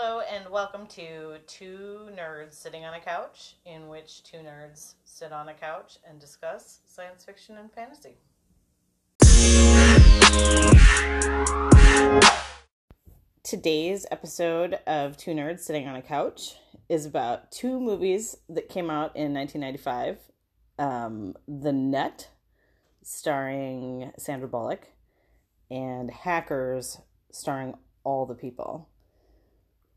Hello and welcome to Two Nerds Sitting on a Couch, in which two nerds sit on a couch and discuss science fiction and fantasy. Today's episode of Two Nerds Sitting on a Couch is about two movies that came out in 1995 um, The Net, starring Sandra Bullock, and Hackers, starring all the people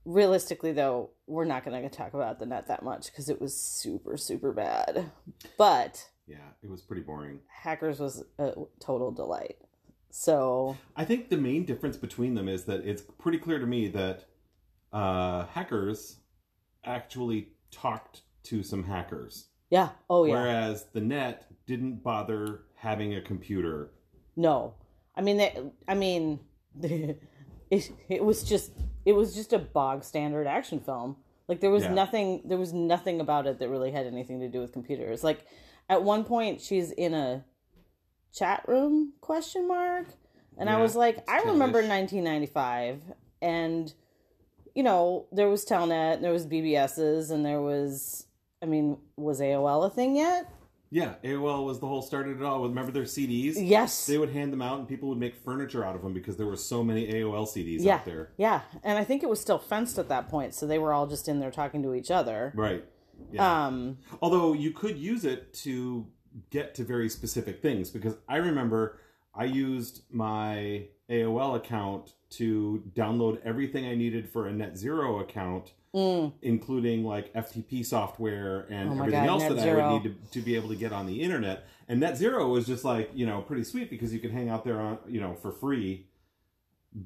realistically though we're not going to talk about the net that much because it was super super bad. But Yeah, it was pretty boring. hackers was a total delight. So I think the main difference between them is that it's pretty clear to me that uh, hackers actually talked to some hackers, yeah. Oh yeah. Whereas the net didn't bother having a computer. no. I mean they, i mean it, it was just it was just a bog standard action film. Like there was Yeah. nothing there was nothing about it that really had anything to do with computers. Like at one point she's in a chat room question mark? And i was like i remember 1995 and you know there was telnet and there was bbs's and there was i mean was aol a thing yet Yeah, AOL was the whole started it all. Remember their CDs? yes They would hand them out, and people would make furniture out of them because there were so many AOL CDs yeah out there. yeah and i think it was still fenced at that point so they were all just in there talking to each other Right. Yeah. um Although you could use it to get to very specific things because I remember I used my AOL account to download everything I needed for a Net Zero account, mm, including like FTP software and Oh everything God, else Net that Zero. I would need to, to be able to get on the internet. And Net Zero was just like, you know, pretty sweet because you could hang out there on, you know, for free.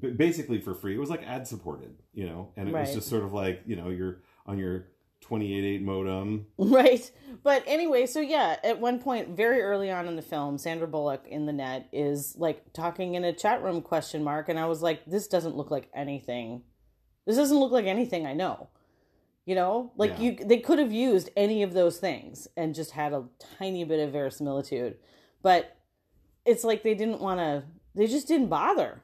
b- Basically for free. It was like ad supported, you know, and it was just sort of like, you know, you're on your 28.8 modem Right. But anyway, so yeah, at one point very early on in the film, Sandra Bullock in the net is like talking in a chat room question mark and I was like this doesn't look like anything. This doesn't look like anything I know. You know? Like Yeah. you they could have used any of those things and just had a tiny bit of verisimilitude. But it's like they didn't want to they just didn't bother.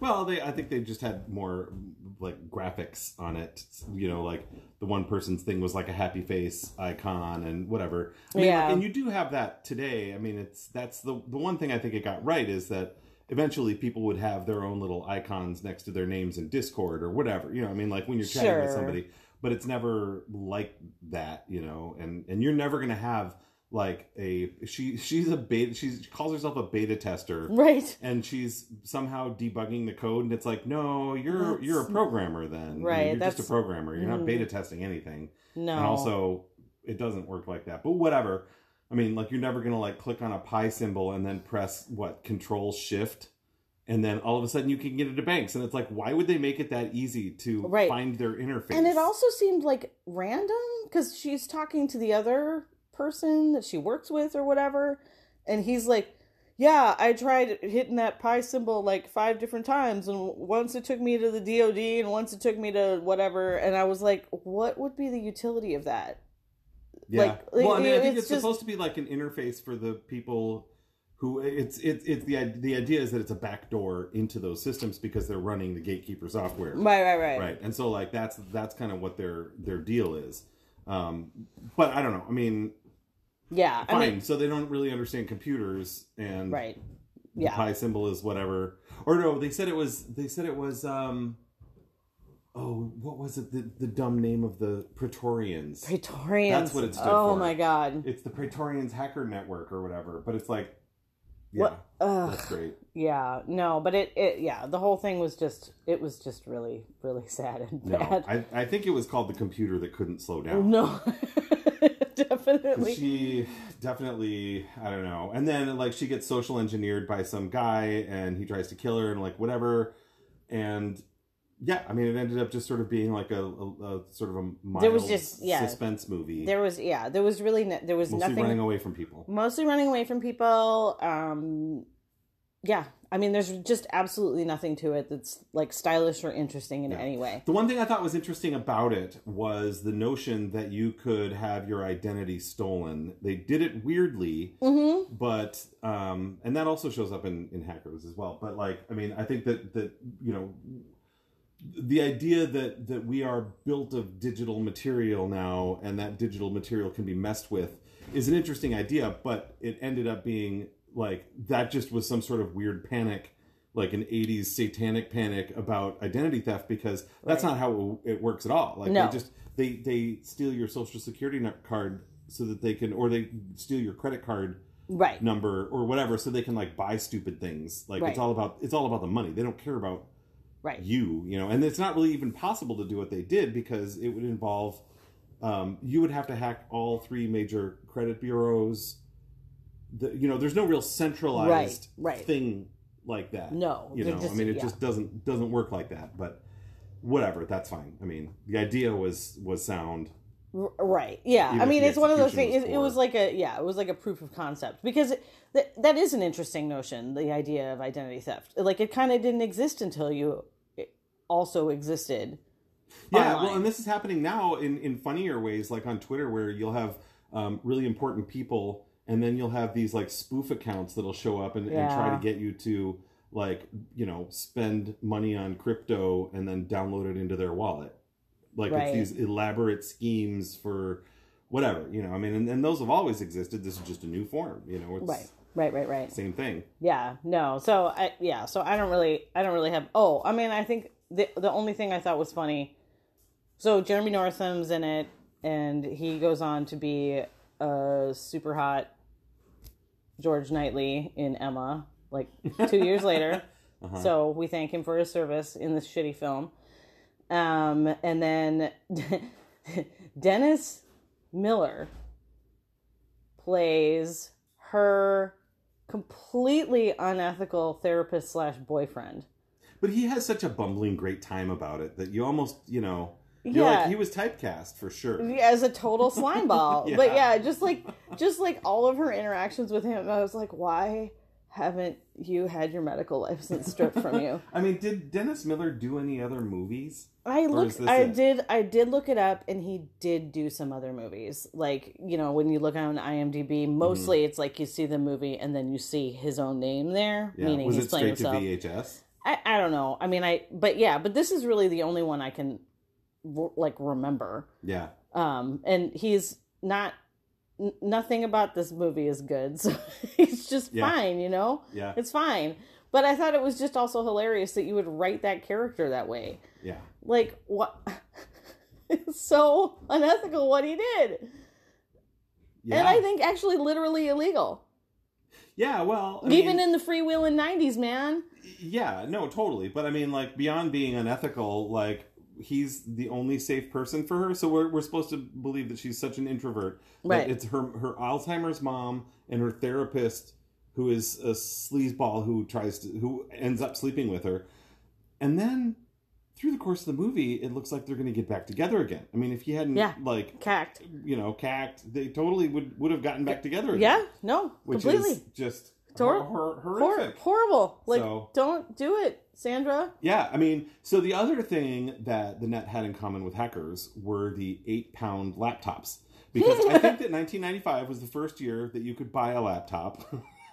Well, they I think they just had more like graphics on it. You know, like the one person's thing was like a happy face icon and whatever. I mean, Yeah. and you do have that today. I mean, it's that's the the one thing I think it got right is that eventually people would have their own little icons next to their names in Discord or whatever. You know, I mean, like when you're chatting with Sure. somebody, but it's never like that. You know, and and you're never gonna have like a she she's a beta she calls herself a beta tester Right. and she's somehow debugging the code and it's like no you're That's- you're a programmer then You know, Right, you're just that's- a programmer you're not Mhm. beta testing anything No. and also it doesn't work like that but whatever i mean like you're never gonna like click on a pi symbol and then press what control shift and then all of a sudden you can get into banks and it's like why would they make it that easy to Right. find their interface And it also seemed like random because she's talking to the other person that she works with or whatever. And he's like, Yeah, I tried hitting that pi symbol like five different times. And once it took me to the DOD and once it took me to whatever. And I was like, What would be the utility of that? Yeah. Like, well, I mean, I think it's it's, just- supposed to be like an interface for the people who it's it's it's the the idea is that it's a backdoor into those systems because they're running the gatekeeper software. Right, right, right. Right. And so like that's that's kind of what their their deal is. Um but I don't know. I mean, Yeah. fine. I mean, so they don't really understand computers and right. the Yeah. pi symbol is whatever. Or no, they said it was they said it was um Oh, what was it? The, the dumb name of the Praetorians. Praetorians. That's what it stood Oh for. my God. It's the Praetorians Hacker Network or whatever. But it's like, yeah, What? Ugh. that's great. Yeah, no, but it, it, yeah, the whole thing was just, it was just really, really sad and No, bad. I, I think it was called the computer that couldn't slow down. No, definitely. She definitely, I don't know. And then like she gets social engineered by some guy, and he tries to kill her, and like whatever. And yeah, I mean, it ended up just sort of being like a, a, a sort of a mild There was just- yeah. suspense movie, There was, yeah, there was really, no, there was mostly nothing. running away from people. Mostly running away from people. Um, yeah, I mean, there's just absolutely nothing to it that's like stylish or interesting in Yeah. any way. The one thing I thought was interesting about it was the notion that you could have your identity stolen. They did it weirdly, Mm-hmm. but um, and that also shows up in in hackers as well. But like, I mean, I think that that you know, the idea that that we are built of digital material now and that digital material can be messed with is an interesting idea but it ended up being like that just was some sort of weird panic like an 80s satanic panic about identity theft because that's Right. not how it works at all like No. they just they they steal your social security card so that they can or they steal your credit card Right. number or whatever so they can like buy stupid things like Right. it's all about it's all about the money they don't care about Right. you you know and it's not really even possible to do what they did because it would involve um, you would have to hack all three major credit bureaus the, you know there's no real centralized Right, right. thing like that No, you know just- i mean it yeah. just doesn't doesn't work like that but whatever that's fine i mean the idea was was sound R- Right. Yeah. Even I mean, it's one of those things. was It, it was like a yeah. It was like a proof of concept because it, that that is an interesting notion. The idea of identity theft, like it kind of didn't exist until you also existed. Yeah, online. well, and this is happening now in in funnier ways, like on Twitter, where you'll have um, really important people, and then you'll have these like spoof accounts that'll show up and, and try to get you to like you know spend money on crypto and then download it into their wallet. Like Right. it's these elaborate schemes for whatever you know. I mean, and, and those have always existed. This is just a new form. You know, it's Right. Right. Right. Right. same thing. Yeah. No. So I yeah. So I don't really I don't really have. Oh, I mean, I think the the only thing I thought was funny. So Jeremy Northam's in it, and he goes on to be a super hot George Knightley in Emma, like two years later. Uh-huh. So we thank him for his service in this shitty film. Um, and then Dennis Miller plays her completely unethical therapist slash boyfriend. But he has such a bumbling great time about it that you almost you know. You're Yeah. like he was typecast for sure. as a total slime ball. But Yeah. yeah, just like just like all of her interactions with him, I was like, why haven't you had your medical license stripped from you? I mean, did Dennis Miller do any other movies? I looked. I it? did. I did look it up, and he did do some other movies. Like you know, when you look on IMDb, mm-hmm. mostly it's like you see the movie and then you see his own name there, Yeah. meaning was he's it playing straight himself. to VHS? I I don't know. I mean, I but yeah, but this is really the only one I can like remember. Yeah. Um, and he's not. N- nothing about this movie is good, so it's just Yeah. fine. You know, Yeah. it's fine. But I thought it was just also hilarious that you would write that character that way Yeah. like what it's so unethical what he did Yeah. and i think actually literally illegal yeah. Well, I even mean, in the freewheeling 90s man yeah. No, totally. But I mean, like beyond being unethical, like he's the only safe person for her. So we're we're supposed to believe that she's such an introvert. that Right. It's her her Alzheimer's mom and her therapist, who is a sleazeball who tries to who ends up sleeping with her, and then. Through the course of the movie, it looks like they're going to get back together again. I mean, if he hadn't Yeah. like cacked you know, cacked, they totally would would have gotten back together. Again, yeah no which completely is just hor- hor- Hor- horrible like So- don't do it sandra Yeah, I mean, so the other thing that the net had in common with hackers were the eight pound laptops. Because I think that 1995 was the first year that you could buy a laptop.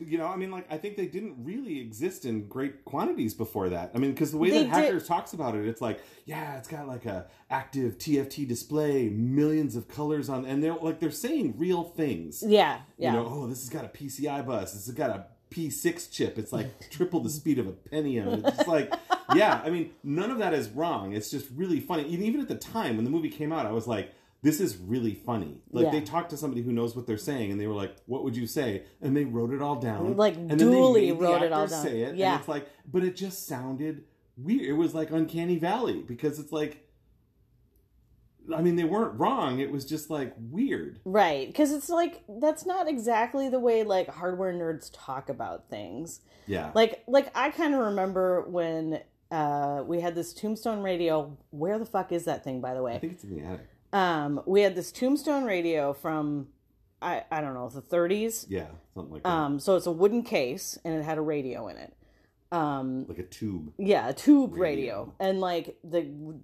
you know, I mean, like, I think they didn't really exist in great quantities before that. I mean, because the way They that did- hackers talks about it, it's like, yeah, it's got like a active TFT display, millions of colors on, and they're like, they're saying real things. yeah yeah You know, oh, this has got a PCI bus. This has got a P6 chip. It's like triple the speed of a Pentium. It's like, yeah, I mean, none of that is wrong. It's just really funny. And even at the time when the movie came out, I was like, this is really funny. Like Yeah. they talked to somebody who knows what they're saying, and they were like, "What would you say?" And they wrote it all down. Like, and duly made the wrote it all down. Say it, Yeah. and it's like, but it just sounded weird. It was like uncanny valley because it's like, I mean, they weren't wrong. It was just like weird. right because it's like that's not exactly the way like hardware nerds talk about things Yeah. like like i kind of remember when uh we had this tombstone radio where the fuck is that thing by the way I think it's in the attic. Um we had this tombstone radio from i i don't know the 30s Yeah, something like that. um so it's a wooden case and it had a radio in it um like a tube. yeah a tube radio. Radio. and like the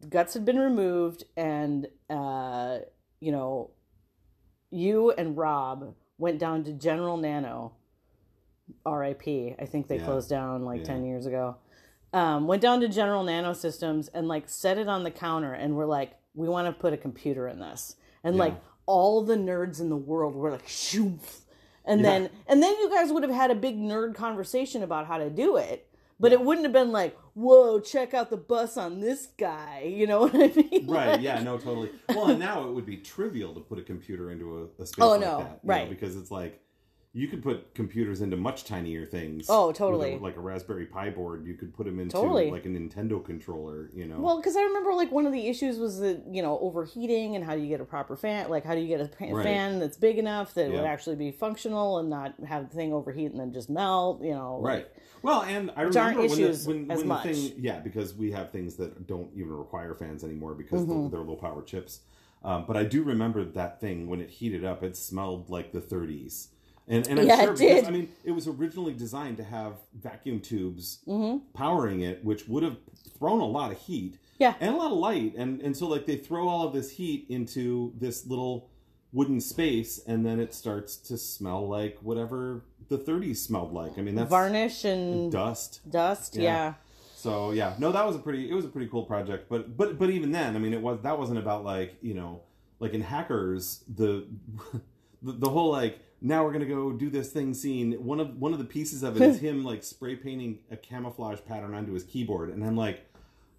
guts had been removed and uh you know you and rob went down to general nano rip i think they Yeah. closed down like Yeah. 10 years ago um, went down to General Nano Systems and like set it on the counter, and we're like, we want to put a computer in this, and Yeah. like all the nerds in the world were like. And Yeah. then and then you guys would have had a big nerd conversation about how to do it. But it wouldn't have been like, whoa, check out the bus on this guy. You know what I mean? Right. Like- Yeah. No. Totally. Well, and now it would be trivial to put a computer into a, a space Oh, like no, that, you know, right. because it's like you could put computers into much tinier things. Oh, with a- totally. like a Raspberry Pi board, you could put them into Totally. like a Nintendo controller. You know. Well, because I remember like one of the issues was the you know overheating and how do you get a proper fan? Like how do you get a pa- Right. fan that's big enough that it would actually be functional and not have the thing overheat and then just melt? You know, Right. Well, and I remember when, the, issues when, as when much. the thing, yeah, because we have things that don't even require fans anymore because Mm-hmm. they're, they're low power chips. Um, but I do remember that thing when it heated up, it smelled like the 30s. And, and I'm Yeah, sure because. I mean, it was originally designed to have vacuum tubes Mm-hmm. powering it, which would have thrown a lot of heat Yeah. and a lot of light. And, and so, like, they throw all of this heat into this little wooden space, and then it starts to smell like whatever the 30s smelled like. I mean, that's varnish and dust. dust. Yeah. Yeah. So yeah, no, that was a pretty it was a pretty cool project. But but but even then, I mean, it was that wasn't about like you know like in hackers the the, the whole like now we're gonna go do this thing scene. One of one of the pieces of it is him like spray painting a camouflage pattern onto his keyboard, and I'm like.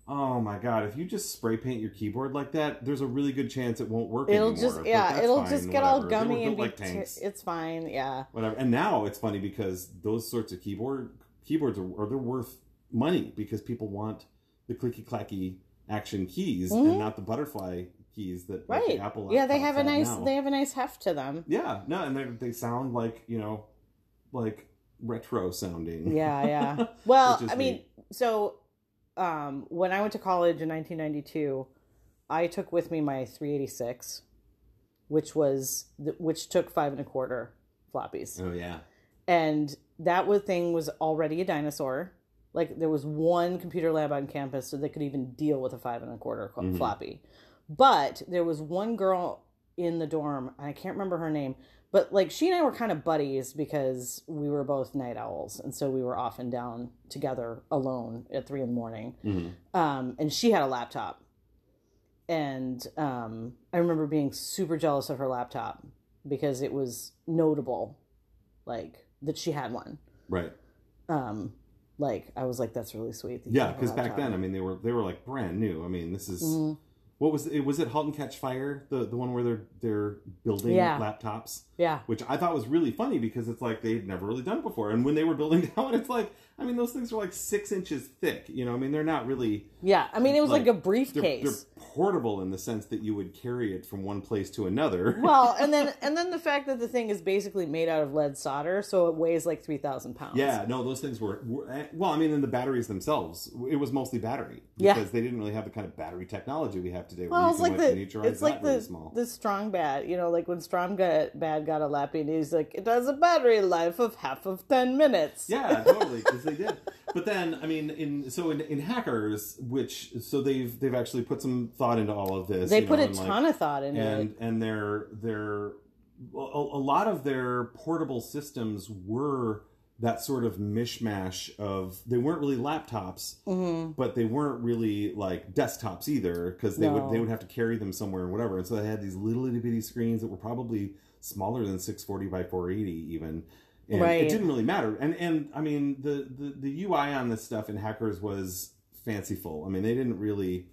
Oh my god! If you just spray paint your keyboard like that, there's a really good chance it won't work It'll anymore. just yeah, it'll fine, just get all whatever. Were gummy and be. like t- it's fine. Yeah. whatever. And now it's funny because those sorts of keyboard keyboards are, are they're worth money because people want the clicky clacky action keys and mm-hmm. not the butterfly keys that like, Mm-hmm. The Apple yeah, they have a nice. now. They have a nice heft to them. yeah, no, and they they sound like you know like retro sounding. Yeah, yeah. Well, I mean, so um, when I went to college in 1992, I took with me my 386, which was which took five and a quarter floppies, Oh yeah. and that was thing was already a dinosaur. Like there was one computer lab on campus so they could even deal with a five and a quarter Mhm. floppy, but there was one girl in the dorm, and I can't remember her name, but like she and I were kind of buddies because we were both night owls, and so we were often down together alone at three in the morning. Mhm. Um, and she had a laptop, and um, I remember being super jealous of her laptop because it was notable, like that she had one. Right. Um, like I was like, that's really sweet. Yeah, because back then, I mean, they were they were like brand new. I mean, this is Mhm. What was it? Was it *Halt and Catch Fire*? The the one where they're they're building Yeah. laptops. yeah, which I thought was really funny because it's like they'd never really done it before. And when they were building down, it's like, I mean, those things are like six inches thick. You know, I mean, they're not really. yeah. I mean, it was like, Like, a They're, briefcase. they're portable in the sense that you would carry it from one place to another. well, and then and then the fact that the thing is basically made out of lead solder, so it weighs like three thousand pounds. yeah, no, those things were, were. eh, Well, I mean, in the batteries themselves, it was mostly battery Yeah. because they didn't really have the kind of battery technology we have today. Well, it's like the it's like the the strong bad. You know, like when strong got, bad got a lappy, and he's like, it has a battery life of half of ten minutes. Yeah, totally, because they did. But then, I mean, in so in, in hackers, which so they've they've actually put some thought into all of this. they put know, a and, like, ton of thought into and it. and their their a, a lot of their portable systems were that sort of mishmash of they weren't really laptops hmm but they weren't really like desktops either because they No. would they would have to carry them somewhere and whatever and so they had these little itty bitty screens that were probably smaller than 640 by 480 even and Right. it didn't really matter and and i mean the, the the ui on this stuff in hackers was fanciful i mean they didn't really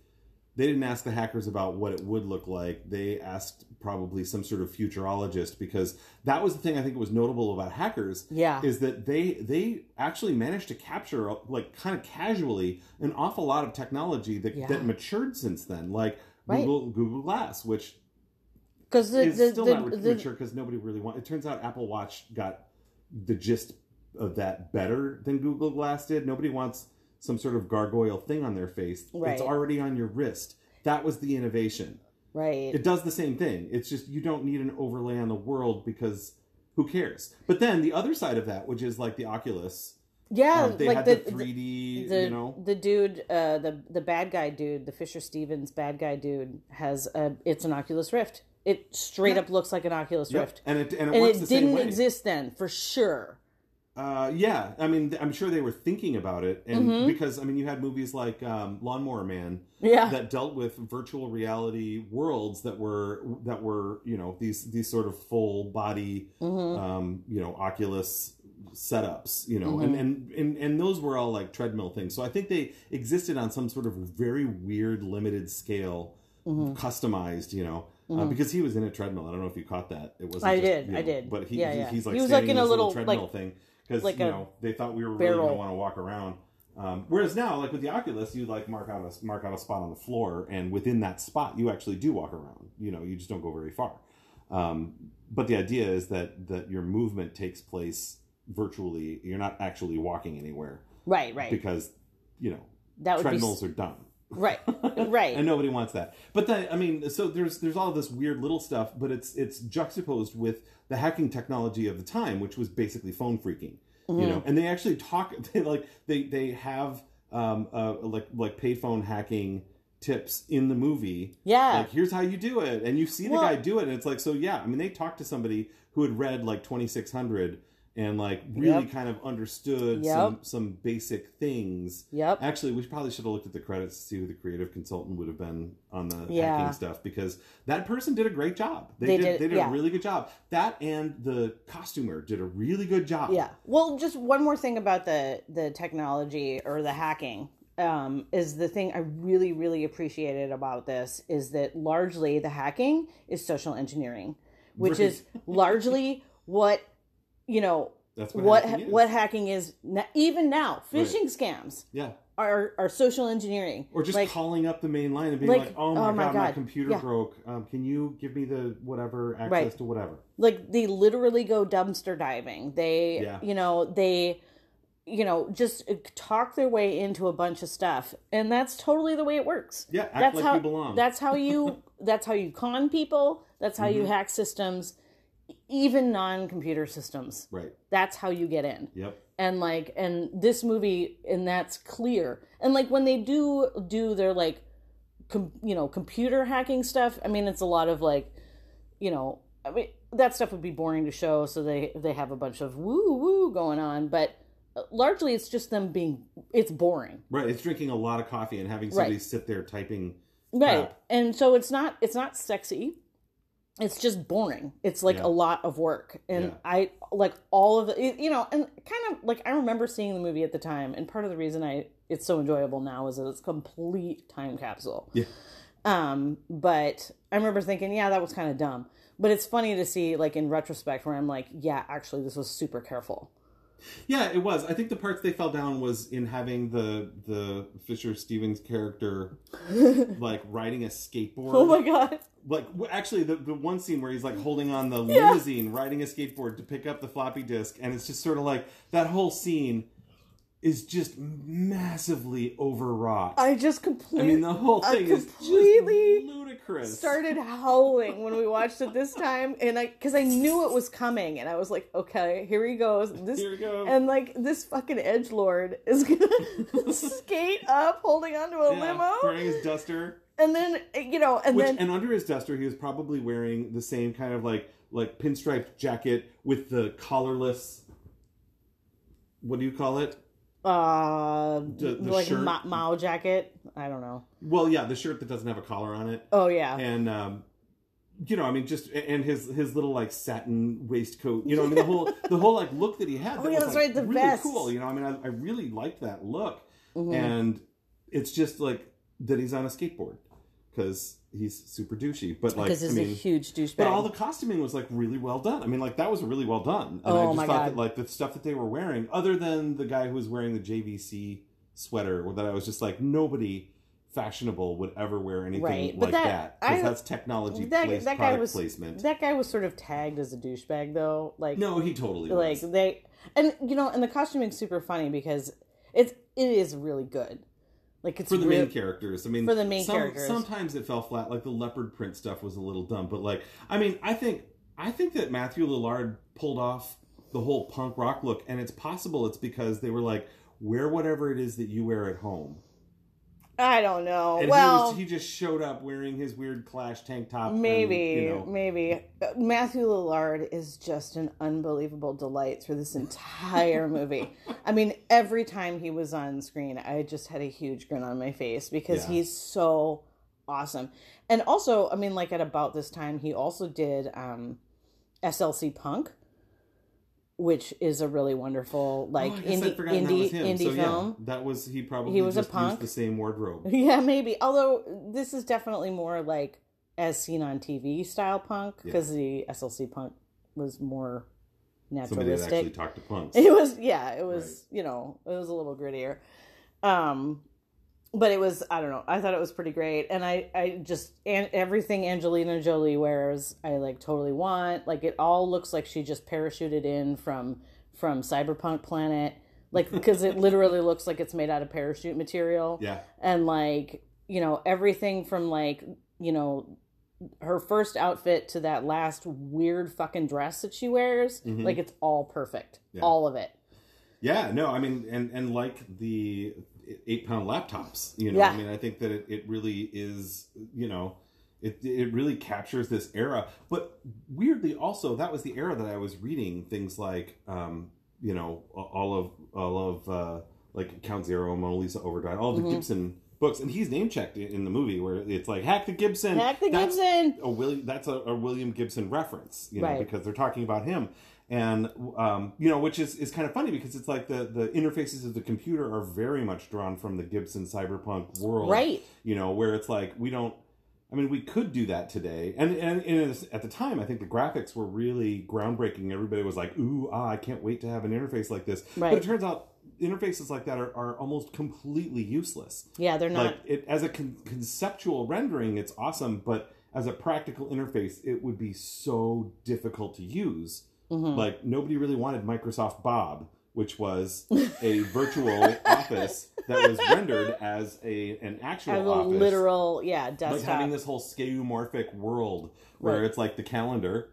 they didn't ask the hackers about what it would look like. They asked probably some sort of futurologist because that was the thing I think was notable about hackers Yeah. is that they they actually managed to capture like kind of casually an awful lot of technology that Yeah. that matured since then, like Right. Google Google Glass, which Because the is the, still the, not the- mature because nobody really wants. It turns out Apple Watch got the gist of that better than Google Glass did. Nobody wants some sort of gargoyle thing on their face. Right. It's already on your wrist. That was the innovation. right. It does the same thing. It's just you don't need an overlay on the world because who cares? But then the other side of that, which is like the Oculus, yeah, um, they like had the, the 3D, the you know. the dude, uh, the the bad guy dude, the Fisher Stevens bad guy dude has a. It's an Oculus Rift. It straight Yeah. up looks like an Oculus Yep. Rift, And it and it and works it the didn't way. exist then for sure. Uh, yeah, I mean, I'm sure they were thinking about it, and Mhm. because I mean, you had movies like um, Lawnmower Man Yeah. that dealt with virtual reality worlds that were that were you know these these sort of full body hmm um, you know Oculus setups, you know, Mhm. and, and and and those were all like treadmill things. So I think they existed on some sort of very weird limited scale, hmm customized, you know. Uh, Mhm. because he was in a treadmill, I don't know if you caught that. It was. I did, I did. But he, Yeah, he- yeah. he's like He was, like, in a this little, treadmill like- thing because like you know they thought we were really going barrel. to want to walk around. Um, whereas now, like with the Oculus, you like mark out a mark out a spot on the floor, and within that spot, you actually do walk around. You know, you just don't go very far. Um, but the idea is that that your movement takes place virtually. You're not actually walking anywhere Right, right. because you know that treadmills be are dumb. Right, right. and nobody wants that. But then, I mean, so there's there's all this weird little stuff, but it's it's juxtaposed with the hacking technology of the time, which was basically phone phreaking. You Mhm. know, and they actually talk. They like they they have um uh like like payphone hacking tips in the movie. yeah. Like here's how you do it, and you see the Well- guy do it, and it's like so. Yeah, I mean, they talked to somebody who had read like 2600 and like really Yep. kind of understood Yep. some some basic things. yep. Actually, we probably should have looked at the credits to see who the creative consultant would have been on the Yeah. hacking stuff because that person did a great job. They, They did, did- they did yeah. a really good job. That and the costumer did a really good job. Yeah. Well, just one more thing about the the technology or the hacking um, is the thing I really really appreciated about this is that largely the hacking is social engineering, which Right. is largely what you know That's what, what hacking is. what hacking is even now. Phishing scams Yeah. are are social engineering Or just like calling up the main line and being like, like, "Oh my, oh god, my computer Yeah. broke. Um, can you give me the whatever access Right. to whatever?" like they literally go dumpster diving they Yeah. you know they you know just talk their way into a bunch of stuff and that's totally the way it works Yeah, act that's like how you belong. that's how you that's how you con people that's how you Mm-hmm. hack systems even non-computer systems right. that's how you get in Yep. and like and this movie and that's clear and like when they do do their like com, you know computer hacking stuff i mean it's a lot of like you know i mean that stuff would be boring to show so they they have a bunch of woo woo going on but uh, largely it's just them being it's boring Right. It's drinking a lot of coffee and having somebody sit there typing. right Crap. and so it's not it's not sexy it's just boring it's like Yeah. a lot of work and Yeah. i like all of the it- you know and kind of like i remember seeing the movie at the time and part of the reason i it's so enjoyable now is that it's a complete time capsule Yeah. um but i remember thinking yeah that was kind of dumb but it's funny to see like in retrospect where i'm like yeah actually this was super careful Yeah, it was. I think the parts they fell down was in having the the Fisher Stevens character like riding a skateboard. oh my god like actually the, the one scene where he's like holding on the limousine riding a skateboard to pick up the floppy disk and it's just sort of like that whole scene is just massively overwrought. I, just completely I mean the whole thing is completely just ludicrous. started howling when we watched it this time and i because i knew it was coming and i was like okay here he goes. This Here we go. and like this fucking edge lord is gonna skate up holding onto a Yeah, limo. wearing his duster. And then you know and which then and under his duster he was probably wearing the same kind of like like pinstriped jacket with the collarless what do you call it uh the like shirt. Ma- mao jacket i don't know well yeah the shirt that doesn't have a collar on it oh yeah and um you know i mean just and his his little like satin waistcoat you know i mean the whole the whole like look that he had Oh, yeah, was, that's like, right, the really vest. cool you know i mean i, I really liked that look Mhm. and it's just like that he's on a skateboard because he's super douchey but like because i mean a huge douchebag but all the costuming was like really well done. I mean, like that was really well done. And I Oh, just my thought God. that like the stuff that they were wearing, other than the guy who was wearing the JVC sweater, that I was just like nobody fashionable would ever wear anything Right, like that- that because I- that's technology that- place, that guy was- placement. that guy was sort of tagged as a douchebag though like no, he totally like was. they and you know and the costuming's super funny because it's it is really good like it's for the real- main characters. I mean, For the main some- characters. Sometimes it fell flat. Like the leopard print stuff was a little dumb, but like, I mean, I think I think that Matthew Lillard pulled off the whole punk rock look, and it's possible it's because they were like, wear whatever it is that you wear at home. I don't know. And well, he, was, he just showed up wearing his weird Clash tank top. and, maybe, you know, maybe Matthew Lillard is just an unbelievable delight through this entire movie. I mean, every time he was on screen, I just had a huge grin on my face because Yeah. he's so awesome. And also, I mean, like at about this time, he also did um, SLC Punk. Which is a really wonderful, like Oh, indie indie indie so, film. Yeah, that was he probably He was a punk. used the same wardrobe. Yeah, maybe. Although this is definitely more like as seen on TV style punk because the SLC punk was more Somebody that actually naturalistic. talked to punks. It was yeah, it was you know it was a little grittier, um, but it was I don't know. I thought it was pretty great, and I I just and everything Angelina Jolie wears I like totally want. Like it all looks like she just parachuted in from from Cyberpunk Planet. Like because it literally looks like it's made out of parachute material Yeah, and like you know everything from like you know her first outfit to that last weird fucking dress that she wears Mhm. like it's all perfect Yeah. all of it yeah. No, I mean, and and like the eight pound laptops. You know, Yeah. I mean, I think that it, it really is. You know. It, it really captures this era, but weirdly, also that was the era that I was reading things like, um, you know, all of all of uh, like Count Zero, Mona Lisa Overdrive, all the Mhm. Gibson books, and he's name checked in the movie where it's like Hack the Gibson, Hack the That's- Gibson a William that's a, a William Gibson reference, you know, Right. because they're talking about him. And um, you know, which is, is kind of funny because it's like the, the interfaces of the computer are very much drawn from the Gibson cyberpunk world. right You know, where it's like we don't I mean, we could do that today, and and, and was- at the time, I think the graphics were really groundbreaking. Everybody was like, "Ooh, ah, I can't wait to have an interface like this." Right. But it turns out interfaces like that are, are almost completely useless yeah they're not like it as a con- conceptual rendering it's awesome but as a practical interface it would be so difficult to use Mhm. like nobody really wanted microsoft bob which was a virtual office that was rendered as a an actual as a office literal yeah like desktop having this whole skeuomorphic world where Right. it's like the calendar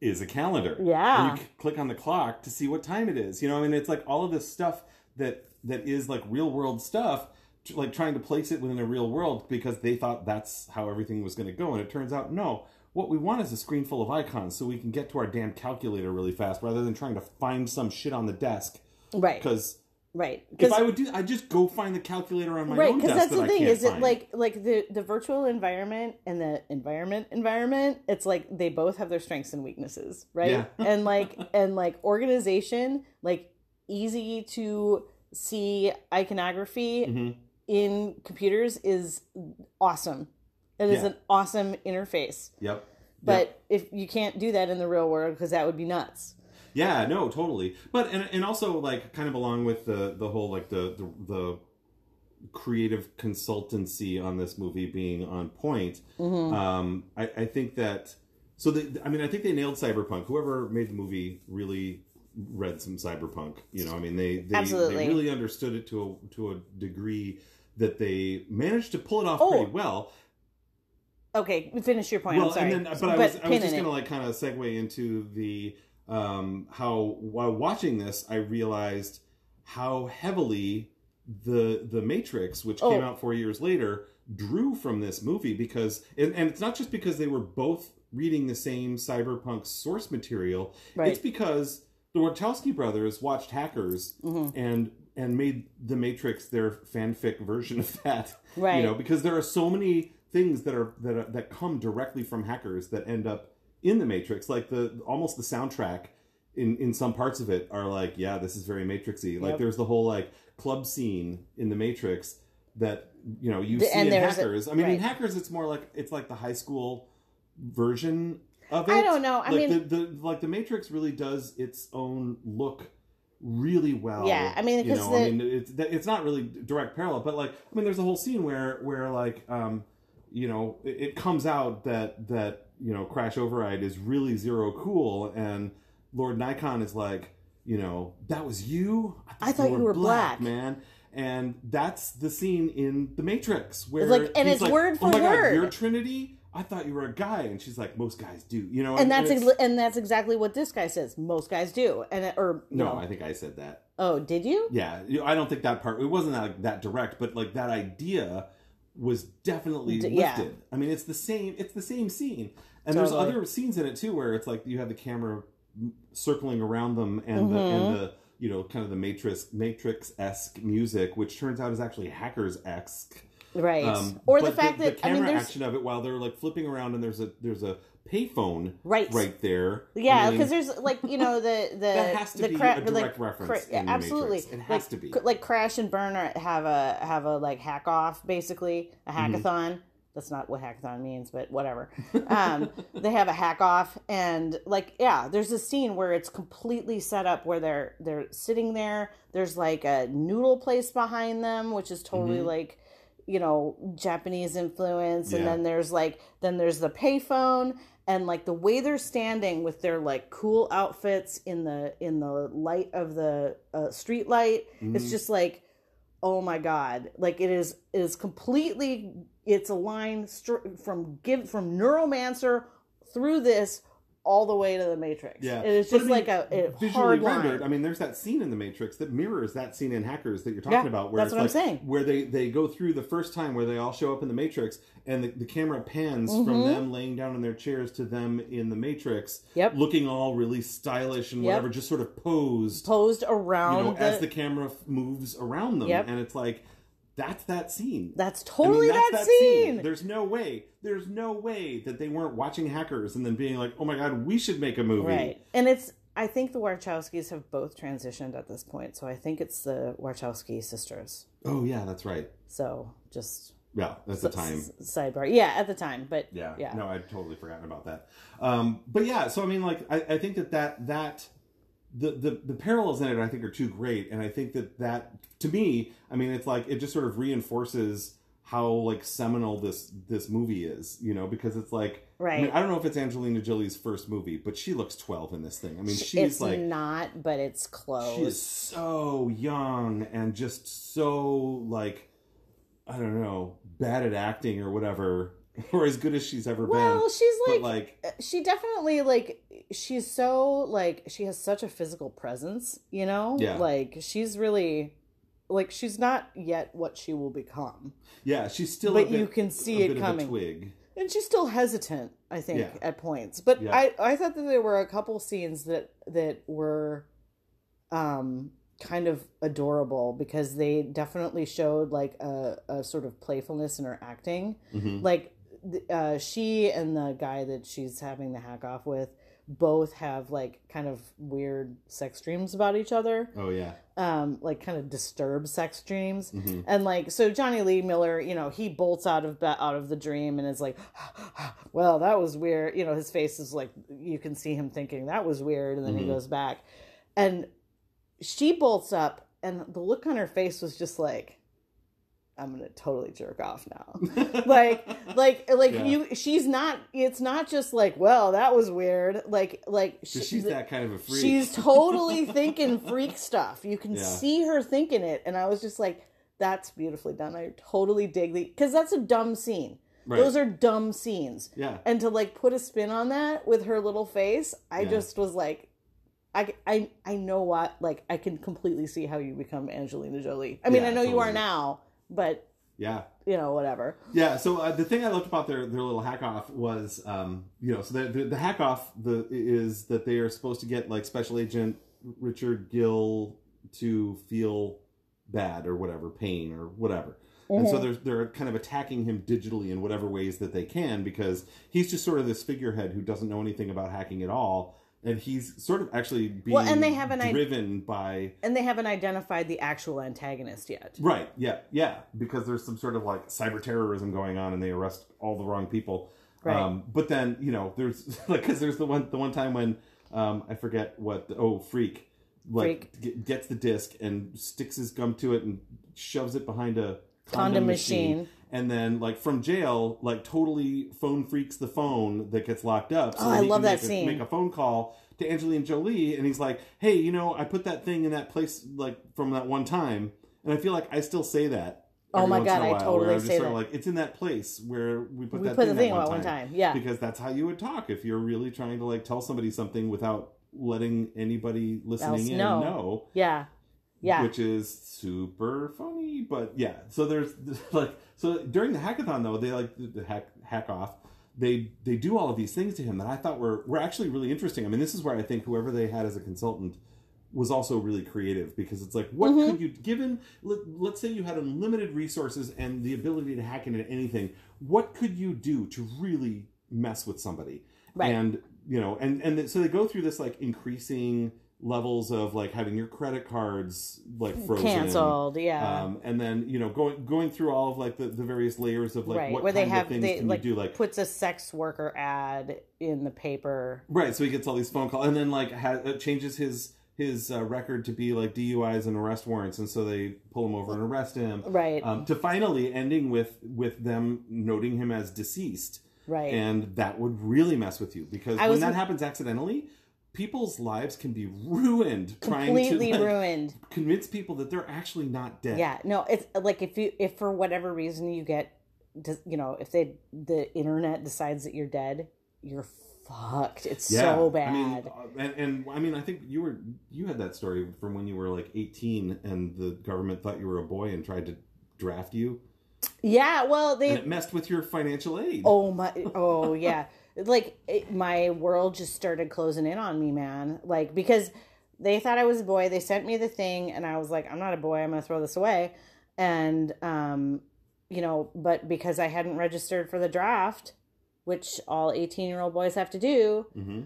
is a calendar Yeah. and you click on the clock to see what time it is you know i mean it's like all of this stuff that that is like real world stuff like trying to place it within a real world because they thought that's how everything was going to go and it turns out no what we want is a screen full of icons so we can get to our damn calculator really fast rather than trying to find some shit on the desk right because right if I would do I just go find the calculator on my right own because desk that's the that I thing is it find. like like the the virtual environment and the environment environment it's like they both have their strengths and weaknesses right Yeah. and like and like organization like easy to see iconography Mhm. in computers is awesome it is Yeah. an awesome interface yep but if you can't do that in the real world because that would be nuts Yeah, no, totally. But and and also like kind of along with the the whole like the the, the creative consultancy on this movie being on point. Mm-hmm. Um, I, I think that so the I mean I think they nailed cyberpunk. Whoever made the movie really read some cyberpunk. You know, I mean they they, Absolutely. they really understood it to a to a degree that they managed to pull it off Oh, pretty well. Okay finish your point Well, I'm sorry and then, but I was, I was just gonna like kind of segue into the um, how while watching this, I realized how heavily the the Matrix, which came Oh. out four years later, drew from this movie because, and, and it's not just because they were both reading the same cyberpunk source material. Right. It's because the Wachowski brothers watched Hackers Mm-hmm. and and made the Matrix their fanfic version of that. Right. You know, because there are so many things that are that are, that come directly from hackers that end up in the Matrix. Like the almost the soundtrack in in some parts of it are like, yeah, this is very Matrixy. Like Yep. there's the whole like club scene in the Matrix that you know you The- see in hackers. I mean, in hackers, it's more like it's like the high school version of it. I don't know. I like mean- the, the like the Matrix really does its own look really well. Yeah, I mean, you because know, the- I mean, it's it's not really direct parallel, but like, I mean, there's a whole scene where where like, um, you know, it, it comes out that that you know, Crash Override is really zero cool, and Lord Nikon is like, you know, that was you. I thought you were black." man. And that's the scene in The Matrix where like- and it's word for oh my God, word." you're Trinity. I thought you were a guy, and she's like, most guys do, you know. and that's it's- ex- and that's exactly what this guy says. Most guys do, and it- or you no, know, I think I said that. oh, did you? Yeah, I don't think that part. It wasn't that that direct, but like that idea was definitely D- lifted. yeah. I mean, it's the same. It's the same scene, and there's other scenes in it too where it's like you have the camera circling around them and the Mm-hmm. and the you know kind of the Matrix Matrix esque music, which turns out is actually hackers esque. right. Um, or the fact that the camera mean, action of it while they're like flipping around and there's a there's a payphone Right. right there. Yeah, I mean, because there's like you know the the That has to the be cra- a direct reference yeah, in absolutely. It has like, to be. like Crash and Burn have a have a like hack off basically a Mm-hmm. hackathon. That's not what hackathon means, but whatever. Um, they have a hack off, and like yeah, there's a scene where it's completely set up where they're they're sitting there. There's like a noodle place behind them, which is totally Mm-hmm. like you know Japanese influence, and Yeah. then there's like then there's the payphone and like the way they're standing with their like cool outfits in the in the light of the uh, street light Mm-hmm. it's just like oh my god like it is it is completely it's a line str- from give from neuromancer through this all the way to the matrix Yeah, it is But I just mean, like a, a visually rendered. I mean, there's that scene in the Matrix that mirrors that scene in Hackers that you're talking Yeah, about. Where that's it's what I'm saying. Where they they go through the first time where they all show up in the Matrix, and the, the camera pans from Mm-hmm. them laying down in their chairs to them in the Matrix, Yep. looking all really stylish and Yep. whatever, just sort of posed, posed around you know, the, as the camera moves around them, Yep. and it's like. That's that scene. that's I mean, totally that's that, scene, There's no way. There's no way that they weren't watching Hackers and then being like, "Oh my god, we should make a movie." Right. And it's I think the Wachowskis have both transitioned at this point. So I think it's the Wachowski sisters. Oh yeah, that's right. So just Yeah, that's the time. sidebar. Yeah, at the time, but Yeah, yeah. No, I'd totally forgotten about that. Um, but yeah, so I mean, like, I, I think that that that the, the the parallels in it, I think, are too great, and I think that that to me, I mean, it's like it just sort of reinforces how like seminal this this movie is, you know, because it's like, I, mean, Right. I don't know if it's Angelina Jolie's first movie, but she looks twelve in this thing. I mean, she's it's like. not, but it's close. She is so young and just so like I don't know, bad at acting or whatever, or as good as she's ever well, been. Well, she's like, like, she definitely like she's so like she has such a physical presence, you know? Yeah. Like she's really like she's not yet what she will become. yeah, she's still. But a bit, you can see it bit of a coming. twig. and she's still hesitant i think Yeah. at points but Yeah. i i thought that there were a couple scenes that that were um kind of adorable because they definitely showed like a, a sort of playfulness in her acting Mhm. like uh she and the guy that she's having the hack off with both have like kind of weird sex dreams about each other. Oh yeah, um like kind of disturbed sex dreams. Mhm. and like so jonny lee miller you know he bolts out of ba- out of the dream and is like well that was weird. You know his face is like you can see him thinking that was weird. And then he Mhm. goes back. And she bolts up and the look on her face was just like i'm gonna totally jerk off now like like like Yeah. you she's not it's not just like well that was weird like like she- she's that kind of a freak. She's totally thinking freak stuff. You can Yeah. see her thinking it, and I was just like, "That's beautifully done." I totally dig the because that's a dumb scene. Right. Those are dumb scenes, yeah, and to like put a spin on that with her little face, I Yeah. just was like, I, I I know what like I can completely see how you become Angelina Jolie. I mean, I know you are now, but yeah. you know whatever. Yeah, so uh, the thing I loved about their, their little hack off was, um, you know, so the, the, the hack off the is that they are supposed to get like Special Agent Richard Gill to feel bad or whatever, pain or whatever. And so they're they're kind of attacking him digitally in whatever ways that they can because he's just sort of this figurehead who doesn't know anything about hacking at all, and he's sort of actually being Well, and they have an id- driven by And they haven't identified the actual antagonist yet. Right. Yeah. Yeah. Because there's some sort of like cyber terrorism going on, and they arrest all the wrong people. Right. Um, but then you know, there's like because there's the one the one time when um, I forget what oh freak like Phreak. get- gets the disc and sticks his gum to it and shoves it behind a Condom machine. And then, like from jail, like totally phone phreaks the phone that gets locked up. Oh, I he love can that make a- scene. Make a phone call to Angelina Jolie, and he's like, "Hey, you know, I put that thing in that place like from that one time, and I feel like I still say that." Oh my God, I while, totally where I'm just say that. like it's in that place where we put We that put thing, the thing one one time. time, yeah. because that's how you would talk if you're really trying to like tell somebody something without letting anybody listening Else in know. know. Yeah. Yeah. which is super funny. But yeah, so there's like so during the hackathon though they like the hack hack off. They they do all of these things to him that I thought were were actually really interesting. I mean, this is where I think whoever they had as a consultant was also really creative because it's like what Mhm. could you given let, let's say you had unlimited resources and the ability to hack into anything what could you do to really mess with somebody Right. and you know and and so they go through this like increasing levels of like having your credit cards like frozen Canceled, yeah. um, and then you know going going through all of like the, the various layers of like right. what Where kind they have of things they can like you do like puts a sex worker ad in the paper. Right, so he gets all these phone calls, and then like ha- changes his his uh, record to be like DUIs and arrest warrants, and so they pull him over and arrest him. Right. Um, to finally ending with with them noting him as deceased, right. and that would really mess with you because I when was- that happens accidentally, people's lives can be ruined trying Completely to like, ruined. convince people that they're actually not dead. Yeah, no, it's like if you if for whatever reason you get, you know, if they the internet decides that you're dead, you're fucked. It's so bad. I mean, uh, and, and I mean, I think you were you had that story from when you were like 18, and the government thought you were a boy and tried to draft you, yeah, well, and they. it messed with your financial aid. Oh my! Oh yeah, like it, my world just started closing in on me, man. Like because they thought I was a boy. They sent me the thing, and I was like, I'm not a boy. I'm gonna throw this away. And um, you know, but because I hadn't registered for the draft, which all 18 year old boys have to do, hmm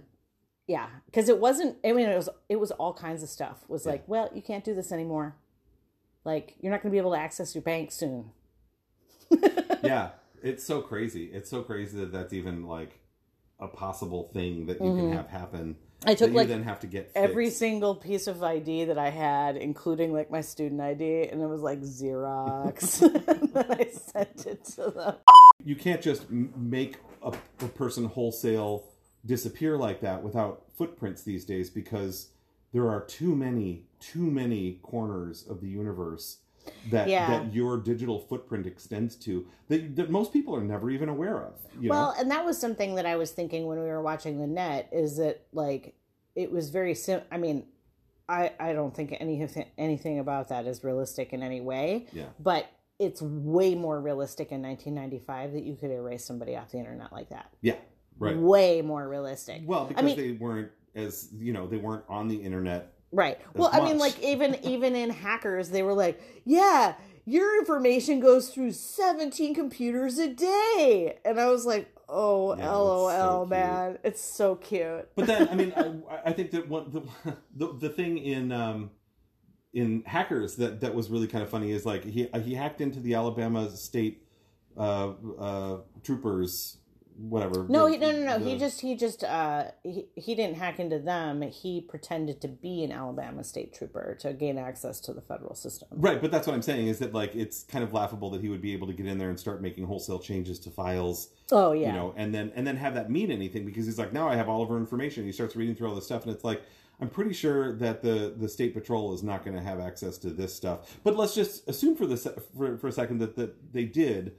yeah because it wasn't i mean it was it was all kinds of stuff it was Yeah. like well you can't do this anymore like you're not going to be able to access your bank soon yeah, it's so crazy. It's so crazy that that's even like a possible thing that you Mhm. can have happen. i took that like you then have to get every fixed. single piece of id that i had including like my student id and it was like xerox and then i sent it to them you can't just make a, a person wholesale disappear like that without footprints these days because there are too many too many corners of the universe that Yeah. that your digital footprint extends to that, that most people are never even aware of you know? well and that was something that i was thinking when we were watching the net is that like it was very sim i mean i i don't think anything anything about that is realistic in any way yeah but it's way more realistic in 1995 that you could erase somebody off the internet like that. yeah right Way more realistic. well because I mean- they weren't as you know they weren't on the internet Right. Well, I mean like even even in hackers they were like, "Yeah, your information goes through 17 computers a day." And I was like, "Oh, Yeah, LOL, so man. It's so cute." But then, I mean, I, I think that one the, the the thing in um, in hackers that that was really kind of funny is like he he hacked into the Alabama state uh, uh, troopers whatever. No, the- he, no, no, no. the- He just, he just, uh, he, he didn't hack into them. He pretended to be an Alabama state trooper to gain access to the federal system. right. But that's what I'm saying is that like it's kind of laughable that he would be able to get in there and start making wholesale changes to files. Oh yeah. you know, and then and then have that mean anything because he's like, now I have all of her information. He starts reading through all this stuff, and it's like, I'm pretty sure that the the state patrol is not going to have access to this stuff. But let's just assume for the se- for, for a second that that they did.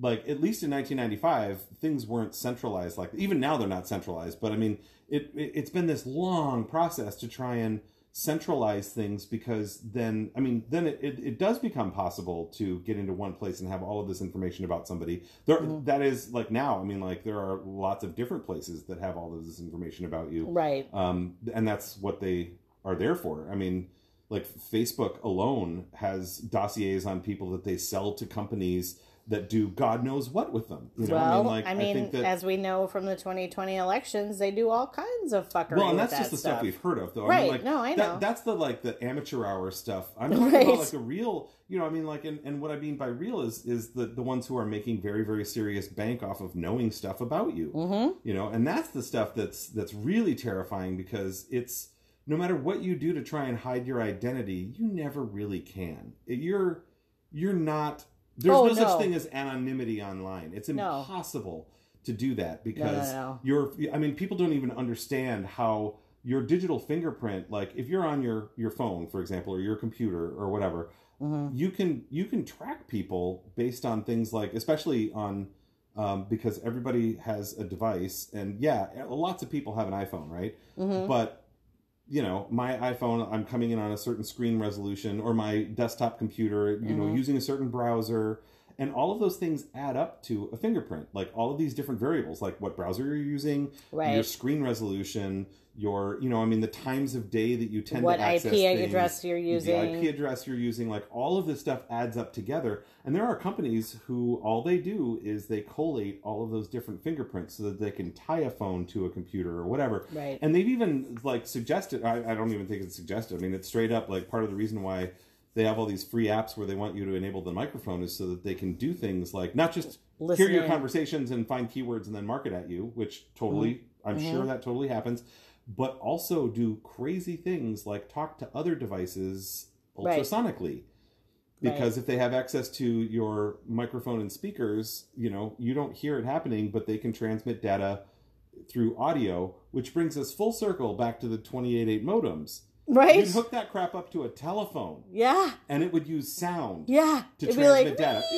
Like at least in 1995, things weren't centralized like even now they're not centralized. But I mean, it, it it's been this long process to try and centralize things because then I mean then it, it, it does become possible to get into one place and have all of this information about somebody. There Mhm. that is like now. I mean like there are lots of different places that have all of this information about you. Right. Um, and that's what they are there for. I mean, like Facebook alone has dossiers on people that they sell to companies that do God knows what with them. You know, well, like I mean, think that as we know from the 2020 elections, they do all kinds of fuckery. well, and that's just that the stuff. we've heard of, though. I Right. mean, like, No, I that- know. that's the like the amateur hour stuff. I'm talking Right. about like the real. You know, I mean, like, and, and what I mean by real is is the the ones who are making very very serious bank off of knowing stuff about you. Mm-hmm. You know, and that's the stuff that's that's really terrifying because it's no matter what you do to try and hide your identity, you never really can. You're you're not. There's Oh, no, such thing as anonymity online. It's No. impossible to do that because no. you're. I mean, people don't even understand how your digital fingerprint. Like, if you're on your your phone, for example, or your computer or whatever, Mm-hmm. you can you can track people based on things like especially on um, because everybody has a device and yeah lots of people have an iphone right Mm-hmm. but you know, my iPhone, I'm coming in on a certain screen resolution, or my desktop computer, you know, Mhm. using a certain browser. And all of those things add up to a fingerprint. Like all of these different variables, like what browser you're using, your screen resolution, your, you know, I mean, the times of day that you tend What to access IP things, address you're using. the IP address you're using, like all of this stuff adds up together. And there are companies who all they do is they collate all of those different fingerprints so that they can tie a phone to a computer or whatever. Right. And they've even like suggested. I, I don't even think it's suggested. I mean, it's straight up like part of the reason why they have all these free apps where they want you to enable the microphone is so that they can do things like not just Listen hear your in. conversations and find keywords and then market at you, which totally, I'm Mhm. sure that totally happens, but also do crazy things like talk to other devices Right. ultrasonically. Because if they have access to your microphone and speakers, you know, you don't hear it happening, but they can transmit data through audio, which brings us full circle back to the 288 modems. Right. You'd hook that crap up to a telephone yeah. and it would use sound Yeah. to It'd transmit like, data.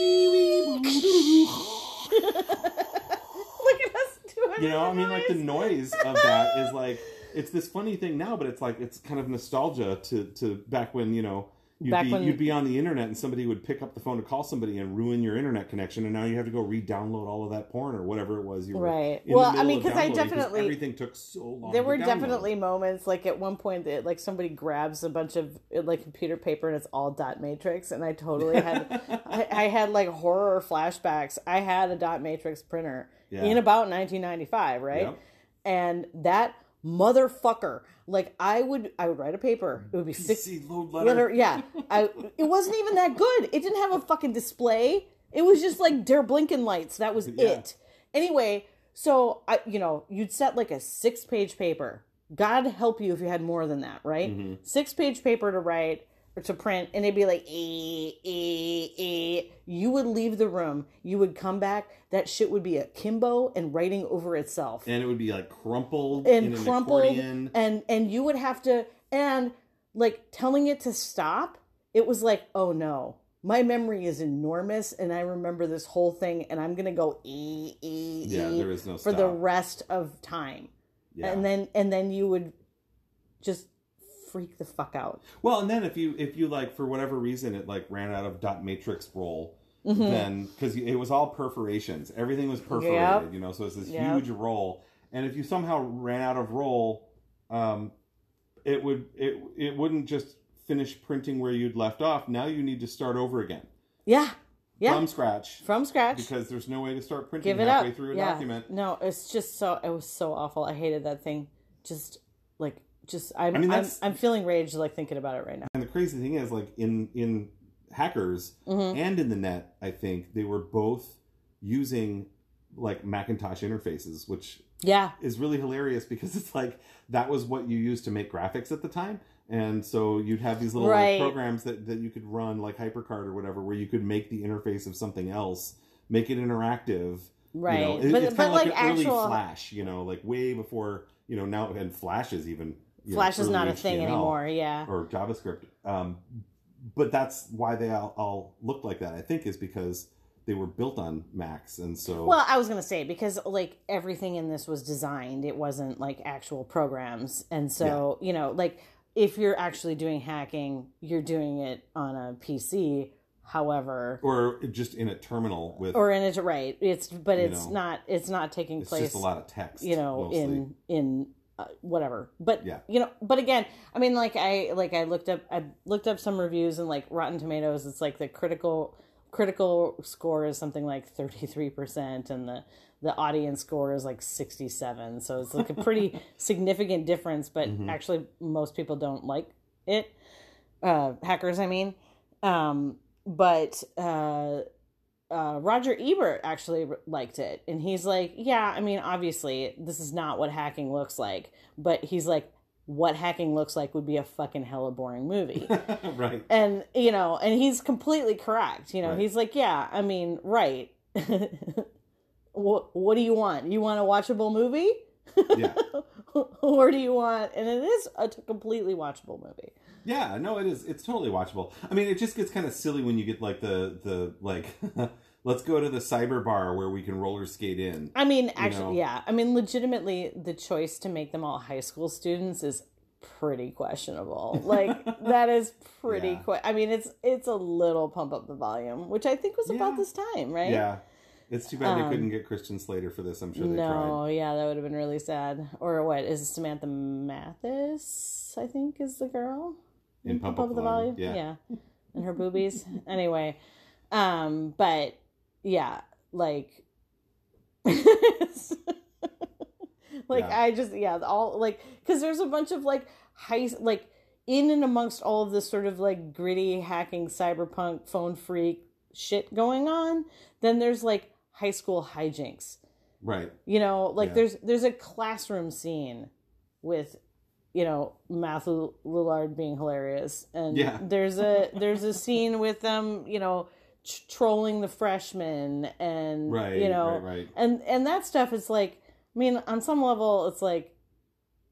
look at us doing You know, I mean, like the noise of that is like it's this funny thing now, but it's like it's kind of nostalgia to to back when you know you'd Back be when- you'd be on the internet and somebody would pick up the phone to call somebody and ruin your internet connection, and now you have to go re-download all of that porn or whatever it was you were Right. Well, I mean, because I definitely- everything took so long. There were definitely moments, like at one point, that like somebody grabs a bunch of uh, like computer paper and it's all dot matrix, and I totally had, I, I had like horror flashbacks. I had a dot matrix printer Yeah. in about 1995, right? Yep. And that motherfucker, like I would, I would write a paper. It would be six load letter. letter. Yeah, I. It wasn't even that good. It didn't have a fucking display. It was just like Der blinking lights. That was Yeah. it. Anyway, so I, you know, you'd set like a six-page paper. God help you if you had more than that, right? Mm-hmm. Six-page paper to write to print, and it'd be like, eh, eh, eh. You would leave the room. You would come back. That shit would be a kimbo and writing over itself and it would be like crumpled and an crumpled accordion. and and you would have to and like telling it to stop it was like oh no my memory is enormous and i remember this whole thing and i'm gonna go e e Yeah, e there is no for the rest of time Yeah. and then and then you would just freak the fuck out. Well, and then if you if you like for whatever reason it like ran out of dot matrix roll, Mm-hmm. then because it was all perforations, everything was perforated, Yep. you know, so it's this Yep. huge roll, and if you somehow ran out of roll, um, it would it it wouldn't just finish printing where you'd left off. Now you need to start over again. Yeah. Yeah. From scratch. From scratch. Because there's no way to start printing give it halfway up. through a yeah. document. no it's just so it was so awful. I hated that thing. Just like just i'm I mean, I'm, that's- I'm feeling rage like thinking about it right now And the crazy thing is, like in in hackers Mhm. and in the net, I think they were both using like Macintosh interfaces, which yeah is really hilarious because it's like that was what you used to make graphics at the time. And so you'd have these little like, programs that, that you could run, like HyperCard or whatever, where you could make the interface of something else, make it interactive. right You know, it- but it's kind of like, like, an actual early Flash, you know, like way before, you know, now, and Flash is even. You know, Flash is not a thing anymore. Yeah. or JavaScript. Um, but that's why they all, all look like that. I think is because they were built on Macs, and so Well, I was gonna say because like everything in this was designed, it wasn't like actual programs, and so you know, like if you're actually doing hacking, you're doing it on a PC. However, or just in a terminal with or in it right, it's but it's know, not it's not taking it's place. just a lot of text, you know mostly. in in uh, whatever but Yeah. you know but again i mean like i like i looked up i looked up some reviews and like rotten tomatoes it's like the critical critical score is something like 33% and the the audience score is like 67 so it's like a pretty significant difference but Mm-hmm. actually most people don't like it uh hackers i mean um but uh uh, Roger Ebert actually liked it, and he's like, "Yeah, I mean, obviously, this is not what hacking looks like, but he's like, what hacking looks like would be a fucking hella boring movie." right. and you know, and he's completely correct. You know, Right. he's like, "Yeah, I mean, right. what What do you want? You want a watchable movie, Yeah, or do you want?" And it is a completely watchable movie. Yeah. No, it is. It's totally watchable. I mean, it just gets kind of silly when you get like the the like. Let's go to the cyber bar where we can roller skate in. I mean, actually, know? yeah. I mean, legitimately, the choice to make them all high school students is pretty questionable. Like that is pretty Yeah. que- I mean, it's it's a little pump up the volume, which I think was about this time, right? Yeah. It's too bad Um, they couldn't get Christian Slater for this. I'm sure they tried. no, yeah, that would have been really sad. Or what is Samantha Mathis? I think is the girl. In Pump Up the Volume. Yeah. and her boobies. anyway, um, but yeah, like, like Yeah. I just yeah, all like because there's a bunch of like high like in and amongst all of this sort of like gritty hacking cyberpunk phone phreak shit going on. Then there's like high school hijinks. Right. You know, like Yeah. there's there's a classroom scene with you know Matthew Lillard being hilarious, and Yeah. there's a there's a scene with them, you know, tr- trolling the freshmen, and Right. you know, right. Right. and and that stuff is like, I mean, on some level, it's like,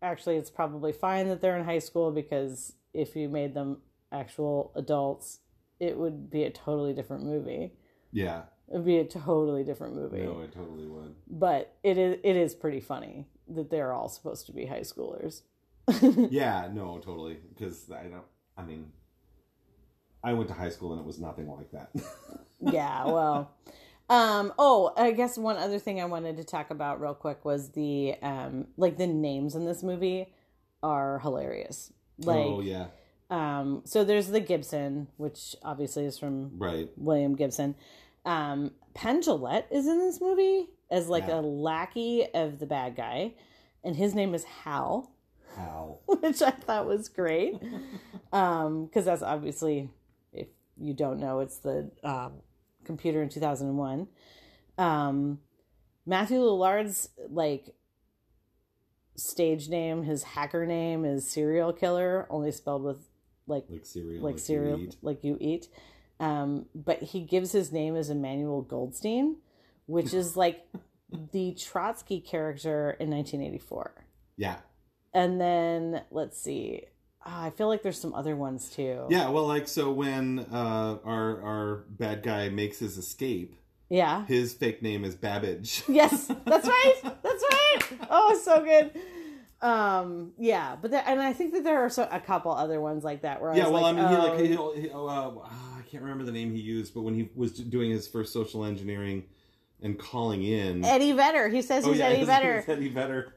actually, it's probably fine that they're in high school because if you made them actual adults, it would be a totally different movie. Yeah. It would be a totally different movie No, it totally would. but it is it is pretty funny that they're all supposed to be high schoolers. Yeah. No, totally. Because I don't. I mean, I went to high school and it was nothing like that. yeah, well, um, oh, I guess one other thing I wanted to talk about real quick was the um, like the names in this movie are hilarious. Like, oh yeah. um, so there's the Gibson, which obviously is from Right. William Gibson. Um, Penn Jillette is in this movie as like Yeah. a lackey of the bad guy, and his name is Hal. How? which I thought was great. Um, because that's obviously, if you don't know, it's the um, computer in 2001. Um, Matthew Lillard's like stage name, his hacker name is serial killer, only spelled with like Like cereal. like you cereal eat. like you eat. Um, but he gives his name as Emmanuel Goldstein, which is like the Trotsky character in 1984. Yeah. And then let's see. Ah, I feel like there's some other ones too. Yeah. Well, like so when uh, our our bad guy makes his escape, Yeah. his fake name is Babbage. Yes, that's right. That's right. Oh, so good. Um, yeah, but there, and I think that there are so, a couple other ones like that where I Yeah, was well, like, I mean, he oh, like he'll, he, oh, uh, I can't remember the name he used, but when he was doing his first social engineering and calling in, Eddie Vedder. He says oh he's yeah, Eddie Vedder. Eddie Vedder.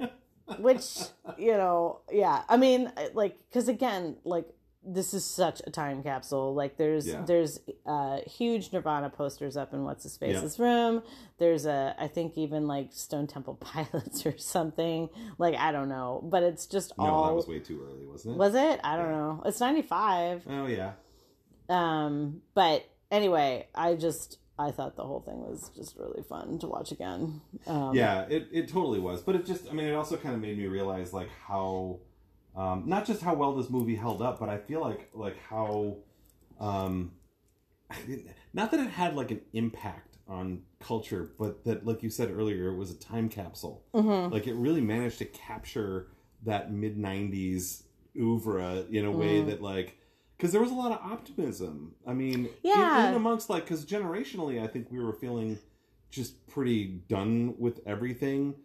Which you know yeah i mean like because again like this is such a time capsule like there's Yeah. there's uh huge nirvana posters up in what's his Yeah. face's room there's a i think even like stone temple pilots or something like i don't know but it's just no, all that was way too early, wasn't it? was it i don't Yeah. know it's 95 Oh yeah, um but anyway i just i thought the whole thing was just really fun to watch again um yeah, it, it totally was. But it just, I mean, it also kind of made me realize like how, um, not just how well this movie held up, but I feel like like how, um, not that it had like an impact on culture, but that like you said earlier, it was a time capsule. mhm. like it really managed to capture that mid 90s oeuvre in a way Mhm. that like because there was a lot of optimism. I mean Yeah. in, amongst like because generationally i think we were feeling just pretty done with everything.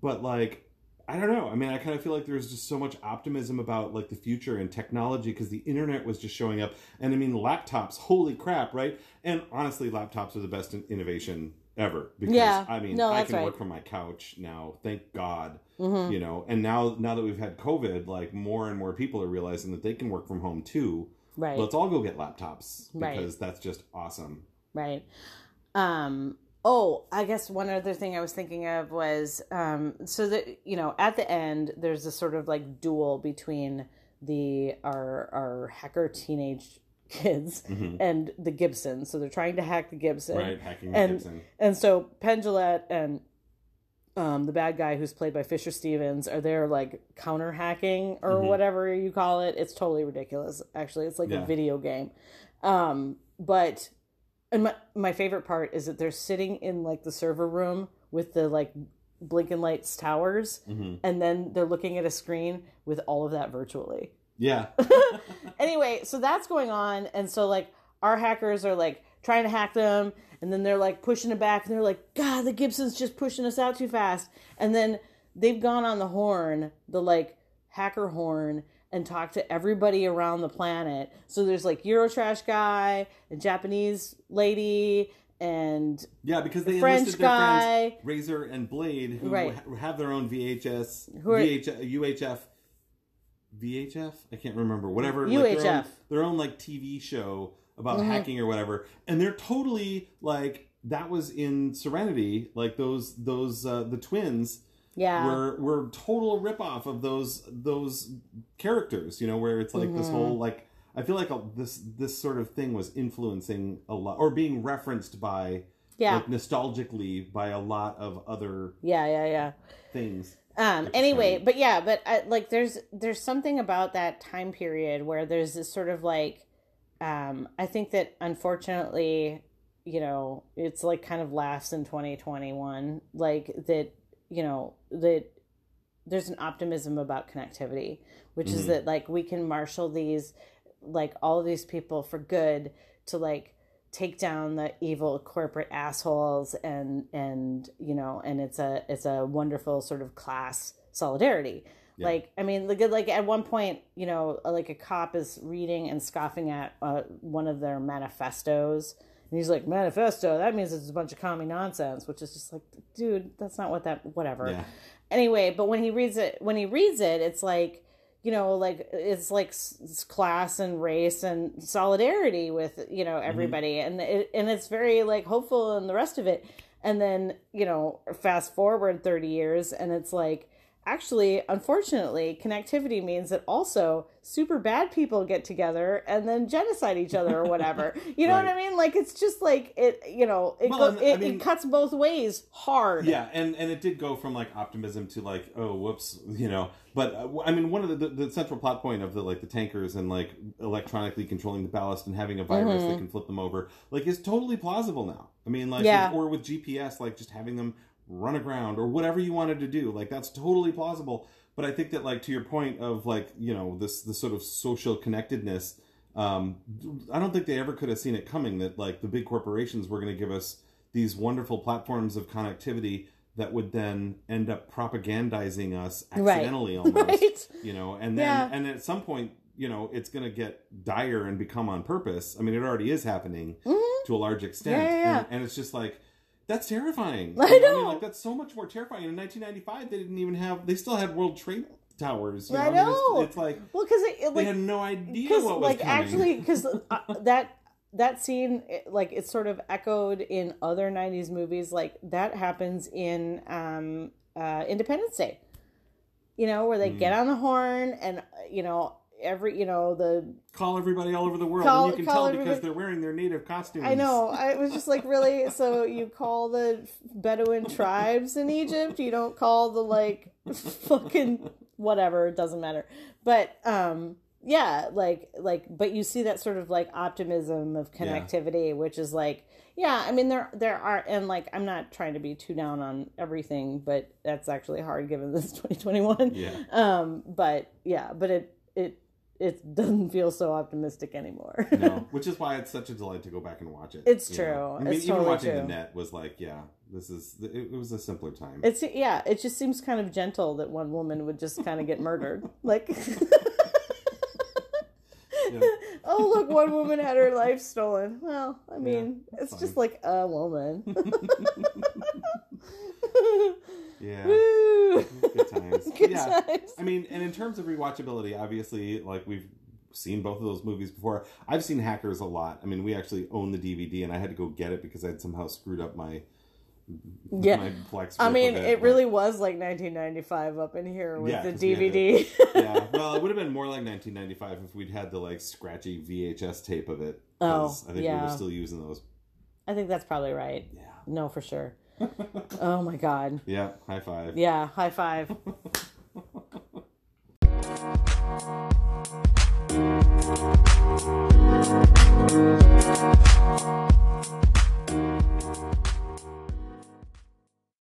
But like i don't know. I mean i kind of feel like there's just so much optimism about like the future and technology because the internet was just showing up. And i mean laptops holy crap right? And honestly laptops are the best in- innovation ever because Yeah. i mean No, i can right. work from my couch now thank god Mhm. you know and now now that we've had covid like more and more people are realizing that they can work from home too right let's all go get laptops Right. because that's just awesome Right. Um oh, I guess one other thing I was thinking of was um so that you know, at the end there's a sort of like duel between the our our hacker teenage kids Mhm. and the Gibson. So they're trying to hack the Gibson. right hacking and- Gibson. And so Penn Jillette and um, the bad guy who's played by Fisher Stevens are there like counter hacking or Mhm. whatever you call it. It's totally ridiculous. Actually, it's like Yeah. a video game. Um, but and my my favorite part is that they're sitting in like the server room with the like blinking lights towers, hmm and then they're looking at a screen with all of that virtually yeah anyway, so that's going on, and so like our hackers are like trying to hack them, and then they're like pushing it back, and they're like, God, the Gibson's just pushing us out too fast, and then they've gone on the horn, the like hacker horn, and talk to everybody around the planet. So there's like Eurotrash guy, a Japanese lady, and Yeah, because they French enlisted their guy. friends Razor and Blade, who Right. ha- have their own VHS, Who are- VH, UHF, VHF. I can't remember. Whatever. like, their own- UHF. their own like TV show about Mm-hmm. hacking or whatever, and they're totally like that was in Serenity. Like those those uh, the twins yeah, were were total ripoff of those those characters. You know, where it's like this Mm-hmm. whole like. I feel like a, this this sort of thing was influencing a lot, or being referenced by yeah, like nostalgically by a lot of other yeah, yeah, yeah. things. Um. Anyway, but yeah, but uh, like, there's there's something about that time period where there's this sort of like, um, I think that unfortunately, you know, it's like kind of laughs in 2021, like that, you know, that there's an optimism about connectivity, which is Mhm. that like we can marshal these, like all of these people for good to like take down the evil corporate assholes and and you know and it's a it's a wonderful sort of class solidarity. Yeah. like i mean like, like at one point you know like a cop is reading and scoffing at uh, one of their manifestos. And he's like manifesto? That means it's a bunch of commie nonsense which is just like dude that's not what that whatever. Yeah, anyway but when he reads it when he reads it it's like you know like it's like s- s- class and race and solidarity with you know mm-hmm. everybody. And it, and it's very like hopeful and the rest of it. And then you know fast forward 30 years and it's like actually unfortunately connectivity means that also super bad people get together and then genocide each other or whatever you know what i mean like it's just like it you know it, Well, go, it, mean- it cuts both ways hard yeah, and and it did go from like optimism to like oh whoops, you know. But uh, I mean, one of the, the the central plot point of the like the tankers and like electronically controlling the ballast and having a virus that can flip them over, like is totally plausible now. I mean, like Mm-hmm. Yeah. or with GPS, like just having them run aground or whatever you wanted to do, like that's totally plausible. But I think that like to your point of like you know this the sort of social connectedness. Um, I don't think they ever could have seen it coming that like the big corporations were going to give us these wonderful platforms of connectivity that would then end up propagandizing us Right. accidentally almost right you know and then Yeah. and at some point you know it's going to get dire and become on purpose i mean it already is happening Mhm. to a large extent yeah, yeah. And, and it's just like that's terrifying I You know. mean, like that's so much more terrifying in 1995 they didn't even have they still had world trade towers you I mean, it's- know. it's, like well because it, it, they had no idea what was like coming. actually because uh, that that scene like it's sort of echoed in other 90s movies like that happens in um uh independence day you know where they Mm. get on the horn and uh, you know every you know the call everybody all over the world Call- and you can tell because they're wearing their native costumes I know. I was just like, really? So you call the Bedouin tribes in Egypt? You don't call the like fucking whatever. It doesn't matter. But um, yeah, like like, but you see that sort of like optimism of connectivity, which is like, yeah. I mean, there there are, and like, I'm not trying to be too down on everything, but that's actually hard given this 2021. yeah Um, but yeah, but it it it doesn't feel so optimistic anymore. no, which is why it's such a delight to go back and watch it. It's true. know? I mean, It's even totally watching the net was like, yeah, this is it, it was a simpler time. It's yeah, it just seems kind of gentle that one woman would just kind of get murdered. Like Yeah. Oh, look, one woman had her life stolen. Well, I mean, that's it's just like a woman. Yeah, Woo! good times. Good yeah, times. I mean, and in terms of rewatchability, obviously, like we've seen both of those movies before. I've seen Hackers a lot. I mean, we actually own the DVD, and I had to go get it because I had somehow screwed up my Yeah. my Plex. I mean, it but- really was like 1995 up in here with Yeah, the 'cause we to- DVD. yeah, well, it would have been more like 1995 if we'd had the like scratchy VHS tape of it. Oh, I think we were still using those. I think that's probably right. Yeah. No, for sure. oh my god. Yeah, high five. Yeah, high five.